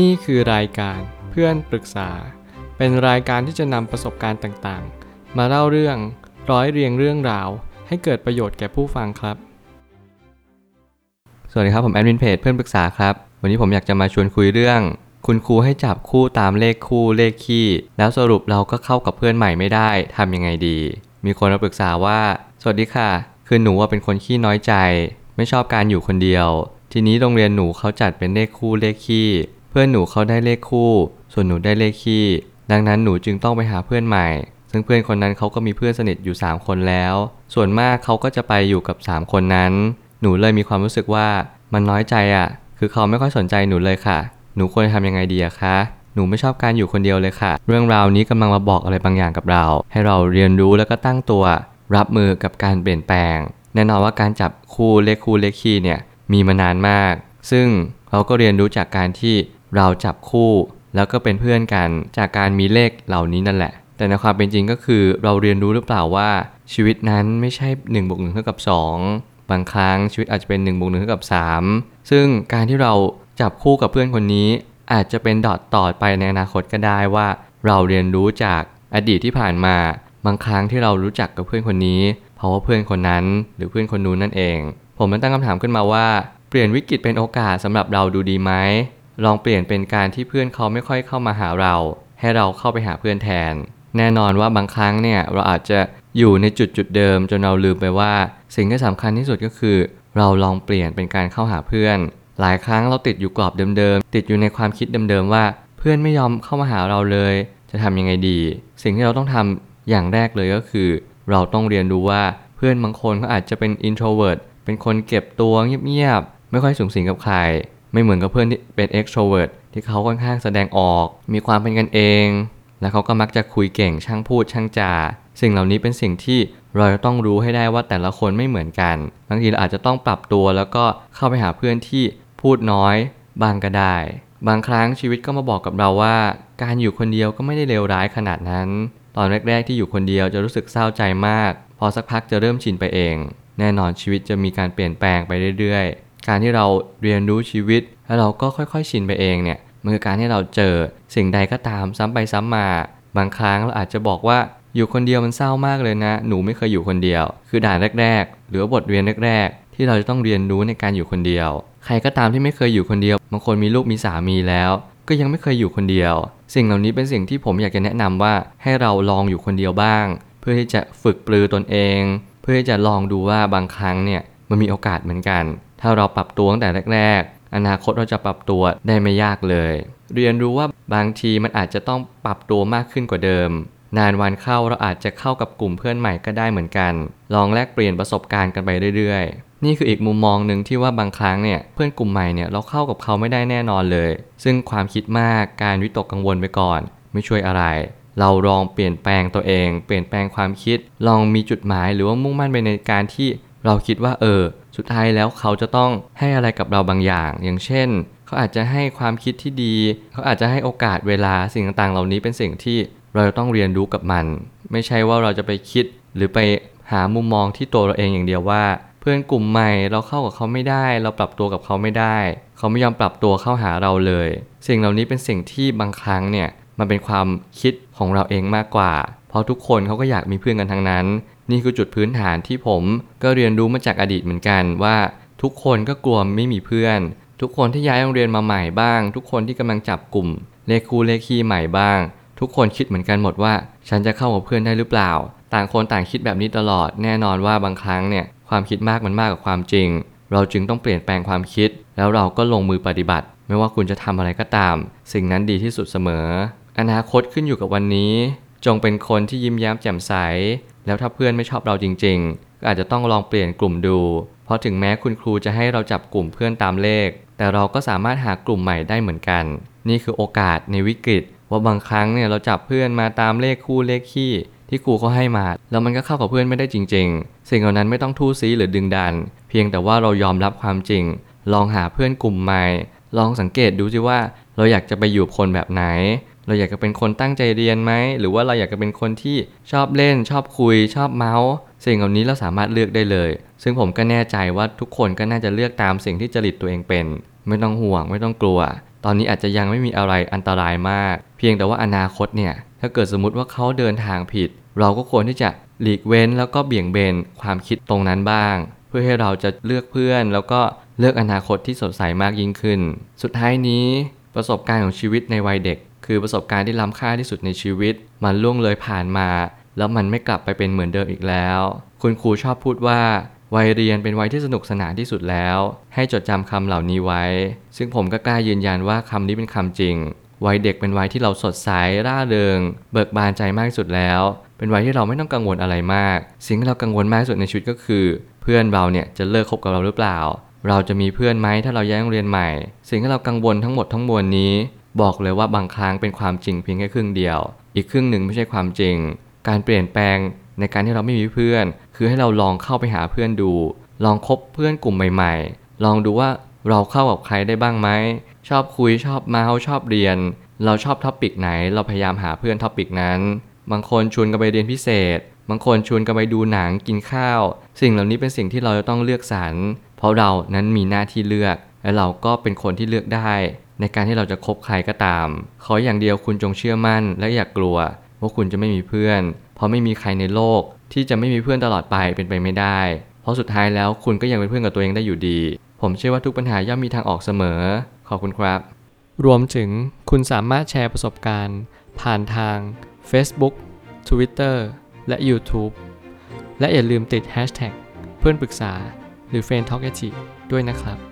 นี่คือรายการเพื่อนปรึกษา เป็นรายการที่จะนำประสบการณ์ต่างๆ มาเล่าเรื่องร้อยเรียงเรื่องราว ให้เกิดประโยชน์แก่ผู้ฟังครับ สวัสดีครับผมแอดมินเพจเพื่อนปรึกษาครับ วันนี้ผมอยากจะมาชวนคุยเรื่อง คุณครูให้จับคู่ตามเลขคู่เลขคี่ แล้วสรุปเราก็เข้ากับเพื่อนใหม่ไม่ได้ทำยังไงดี มีคนมาปรึกษาว่า สวัสดีค่ะ คือหนูว่าเป็นคนขี้น้อยใจ ไม่ชอบการอยู่คนเดียว ทีนี้โรงเรียนหนูเขาจัดเป็นเลขคู่เลขคี่ เพื่อนหนูเขาได้เลขคู่ ส่วนหนูได้เลขคี่ ดังนั้นหนูจึงต้องไปหาเพื่อนใหม่ ซึ่งเพื่อนคนนั้นเขาก็มีเพื่อนสนิทอยู่ 3 คนแล้ว ส่วนมากเขาก็จะไปอยู่กับ 3 คนนั้น หนูเลยมีความรู้สึกว่ามันน้อยใจอะ่ะ คือเขาไม่ค่อยสนใจหนูเลยค่ะ หนูควรทำยังไงดีอะคะ หนูไม่ชอบการอยู่คนเดียวเลยค่ะ เรื่องราวนี้กำลังมาบอกอะไรบางอย่างกับเรา ให้เราเรียนรู้แล้วก็ตั้งตัว รับมือกับการเปลี่ยนแปลง แน่นอนว่าการจับคู่เลขคู่เลขคี่เนี่ยมีมานานมาก ซึ่งเราก็เรียนรู้จากการที่ เราจับคู่แล้วก็เป็นเพื่อนกันจากการมีเลขเหล่านี้นั่นแหละ แต่ในความเป็นจริงก็คือเราเรียนรู้หรือเปล่าว่าชีวิตนั้นไม่ใช่1บวก1เท่ากับ 2 บางครั้งชีวิตอาจจะเป็น1บวก1เท่ากับ 3 ซึ่งการที่เราจับคู่กับเพื่อนคนนี้ อาจจะเป็นดอทต่อไปในอนาคตก็ได้ว่า เราเรียนรู้จากอดีตที่ผ่านมา บางครั้งที่เรารู้จักกับเพื่อนคนนี้ เพราะว่าเพื่อนคนนั้นหรือเพื่อนคนนู้นนั่นเอง ผมมันตั้งคำถามขึ้นมาว่า เปลี่ยนวิกฤตเป็นโอกาสสำหรับเราดูดีไหม ลองเปลี่ยนเป็นการที่เพื่อนเขาไม่ค่อยเข้ามาหาเรา ให้เราเข้าไปหาเพื่อนแทน แน่นอนว่าบางครั้งเนี่ยเราอาจจะอยู่ในจุดจุดเดิม จนเราลืมไปว่า สิ่งที่สำคัญที่สุดก็คือ เราลองเปลี่ยนเป็นการเข้าหาเพื่อน หลายครั้งเราติดอยู่กรอบเดิมๆติดอยู่ในความคิดเดิมๆว่า เพื่อนไม่ยอมเข้ามาหาเราเลย จะทำยังไงดี สิ่งที่เราต้องทำอย่างแรกเลยก็คือ เราต้องเรียนรู้ว่าเพื่อนบางคนเขาอาจจะเป็น introvert เป็นคนเก็บตัวเงียบๆไม่ค่อยสูงสิงกับใคร ไม่เหมือนกับเพื่อนที่เป็น extrovert ที่เขาค่อนข้างแสดงออก มีความเป็นกันเอง และเขาก็มักจะคุยเก่งช่างพูดช่างจาสิ่งเหล่านี้เป็นสิ่งที่เราจะต้องรู้ให้ได้ว่าแต่ละคนไม่เหมือนกันบางทีเราอาจจะต้องปรับตัวแล้วก็เข้าไปหาเพื่อนที่พูดน้อยบางก็ได้ บางครั้งชีวิตก็มาบอกกับเราว่า การอยู่คนเดียวก็ไม่ได้เลวร้ายขนาดนั้น ตอนแรก ๆ ที่อยู่คนเดียวจะรู้สึกเศร้าใจมาก พอสักพักจะเริ่มชินไปเอง แน่นอนชีวิตจะมีการเปลี่ยนแปลงไปเรื่อย การที่เราเรียนรู้ชีวิต แล้วเราก็ค่อยๆชินไปเองเนี่ยมันคือการที่เราเจอสิ่งใดก็ตามซ้ำไปซ้ำมา บางครั้งเราอาจจะบอกว่าอยู่คนเดียวมันเศร้ามากเลยนะ หนูไม่เคยอยู่คนเดียว คือด่านแรก ๆ หรือบทเรียนแรก ๆ ที่เราจะต้องเรียนรู้ในการอยู่คนเดียว ใครก็ตามที่ไม่เคยอยู่คนเดียวบางคนมีลูกมีสามีแล้ว ก็ยังไม่เคยอยู่คนเดียว สิ่งเหล่านี้เป็นสิ่งที่ผมอยากจะแนะนำว่าให้เราลองอยู่คนเดียวบ้าง เพื่อที่จะฝึกปลือตนเอง เพื่อที่จะลองดูว่าบางครั้งเนี่ยมันมีโอกาสเหมือนกัน ถ้าเราปรับตัวตั้งแต่แรก ๆ อนาคตเราจะปรับตัวได้ไม่ยากเลย เรียนรู้ว่าบางทีมันอาจจะต้องปรับตัวมากขึ้นกว่าเดิม นานวันเข้าเราอาจจะเข้ากับกลุ่มเพื่อนใหม่ก็ได้เหมือนกัน ลองแลกเปลี่ยนประสบการณ์กันไปเรื่อยๆ นี่คืออีกมุมมองหนึ่งที่ว่าบางครั้งเนี่ยเพื่อนกลุ่มใหม่เนี่ยเราเข้ากับเขาไม่ได้แน่นอนเลย ซึ่งความคิดมากการวิตกกังวลไปก่อน ไม่ช่วยอะไรเราลองเปลี่ยนแปลงตัวเอง เปลี่ยนแปลงความคิด ลองมีจุดหมายหรือว่ามุ่งมั่นไปในการที่เราคิดว่าเออ สุดท้ายแล้วเขาจะต้องให้อะไรกับเราบางอย่าง อย่างเช่น เขาอาจจะให้ความคิดที่ดี เขาอาจจะให้โอกาสเวลาสิ่งต่างๆ เหล่านี้เป็นสิ่งที่เราจะต้องเรียนรู้กับมัน ไม่ใช่ว่าเราจะไปคิด หรือไปหามุมมองที่ตัวเราเองอย่างเดียวว่า เพื่อนกลุ่มใหม่เราเข้ากับเขาไม่ได้ เราปรับตัวกับเขาไม่ได้ เขาไม่ยอมปรับตัวเข้าหาเราเลย สิ่งเหล่านี้เป็นสิ่งที่บางครั้งเนี่ย มันเป็นความคิดของเราเองมากกว่า เพราะทุกคนเขาก็อยากมีเพื่อนกันทั้งนั้น นี่คือจุดพื้นฐานที่ผมก็เรียนรู้มาจากอดีตเหมือนกันว่า ทุกคนก็กลัวไม่มีเพื่อน ทุกคนที่ย้ายโรงเรียนมาใหม่บ้าง ทุกคนที่กำลังจับกลุ่มเลคูเลคีใหม่บ้าง ทุกคนคิดเหมือนกันหมดว่า ฉันจะเข้ากับเพื่อนได้หรือเปล่า ต่างคนต่างคิดแบบนี้ตลอดแน่นอนว่าบางครั้งเนี่ยความคิดมากมันมากกว่าความจริง เราจึงต้องเปลี่ยนแปลงความคิด แล้วเราก็ลงมือปฏิบัติ ไม่ว่าคุณจะทำอะไรก็ตาม สิ่งนั้นดีที่สุดเสมอ อนาคตขึ้นอยู่กับวันนี้ จงเป็นคนที่ยิ้มแย้มแจ่มใส แล้วถ้าเพื่อนไม่ชอบเราจริง ๆ ก็อาจจะต้องลองเปลี่ยนกลุ่มดู เพราะถึงแม้คุณครูจะให้เราจับกลุ่มเพื่อนตามเลข แต่เราก็สามารถหากลุ่มใหม่ได้เหมือนกัน นี่คือโอกาสในวิกฤต ว่าบางครั้งเนี่ยเราจับเพื่อนมาตามเลขคู่เลขคี่ที่ครูเขาให้มา แล้วมันก็เข้ากับเพื่อนไม่ได้จริง ๆ สิ่งเหล่านั้นไม่ต้องทู่ซีหรือดึงดัน เพียงแต่ว่าเรายอมรับความจริง ลองหาเพื่อนกลุ่มใหม่ ลองสังเกตดูสิว่า เราอยากจะไปอยู่คนแบบไหน เราอยากจะเป็นคนตั้งใจเรียนไหม หรือว่าเราอยากจะเป็นคนที่ชอบเล่น ชอบคุย ชอบเมาส์ สิ่งเหล่านี้เราสามารถเลือกได้เลย ซึ่งผมก็แน่ใจว่าทุกคนก็น่าจะเลือกตามสิ่งที่จริตตัวเองเป็น ไม่ต้องห่วงไม่ต้องกลัว ตอนนี้อาจจะยังไม่มีอะไรอันตรายมาก เพียงแต่ว่าอนาคตเนี่ย ถ้าเกิดสมมติว่าเขาเดินทางผิด เราก็ควรที่จะหลีกเว้นแล้วก็เบี่ยงเบนความคิดตรงนั้นบ้าง เพื่อให้เราจะเลือกเพื่อน แล้วก็เลือกอนาคตที่สดใสมากยิ่งขึ้น สุดท้ายนี้ประสบการณ์ของชีวิตในวัยเด็ก คือประสบการณ์ที่ล้ำค่าที่สุดในชีวิต มันล่วงเลยผ่านมา แล้วมันไม่กลับไปเป็นเหมือนเดิมอีกแล้ว คุณครูชอบพูดว่าวัยเรียนเป็นวัยที่สนุกสนานที่สุดแล้ว ให้จดจำคำเหล่านี้ไว้ ซึ่งผมก็กล้ายืนยันว่าคำนี้เป็นคำจริง วัยเด็กเป็นวัยที่เราสดใสร่าเริง เบิกบานใจมากที่สุดแล้ว เป็นวัยที่เราไม่ต้องกังวลอะไรมาก สิ่งที่เรากังวลมากที่สุดในชีวิตก็คือ เพื่อนเราเนี่ยจะเลิกคบกับเราหรือเปล่า เราจะมีเพื่อนไหมถ้าเราย้ายโรงเรียนใหม่ สิ่งที่เรากังวลทั้งหมดทั้งมวลนี้ บอกเลยว่าบางครั้งเป็นความจริงเพียงแค่ครึ่งเดียว อีกครึ่งหนึ่งไม่ใช่ความจริง การเปลี่ยนแปลงในการที่เราไม่มีเพื่อน คือให้เราลองเข้าไปหาเพื่อนดู ลองคบเพื่อนกลุ่มใหม่ ๆ ลองดูว่าเราเข้ากับใครได้บ้างไหม ชอบคุยชอบเมาส์ชอบเรียน เราชอบ topic ไหน เราพยายามหาเพื่อน topic นั้น บางคนชวนกันไปเรียนพิเศษ บางคนชวนกันไปดูหนังกินข้าว สิ่งเหล่านี้เป็นสิ่งที่เราจะต้องเลือกสรรเพราะเรานั้นมีหน้าที่เลือก และเราก็เป็นคนที่เลือกได้ ในการที่เราจะคบใครก็ตาม ขออย่างเดียวคุณจงเชื่อมั่น และอย่ากลัว ว่าคุณจะไม่มีเพื่อน เพราะไม่มีใครในโลก ที่จะไม่มีเพื่อนตลอดไปเป็นไปไม่ได้ เพราะสุดท้ายแล้วคุณก็ยังเป็นเพื่อนกับตัวเองได้อยู่ดี ผมเชื่อว่าทุกปัญหาย่อมมีทางออกเสมอ ขอบคุณครับ รวมถึงคุณสามารถแชร์ประสบการณ์ ผ่านทาง Facebook Twitter และ YouTube และอย่าลืมติด Hashtag เพื่อนปรึกษาหรือ f r ร e n d t a l k a ด้วยนะครับ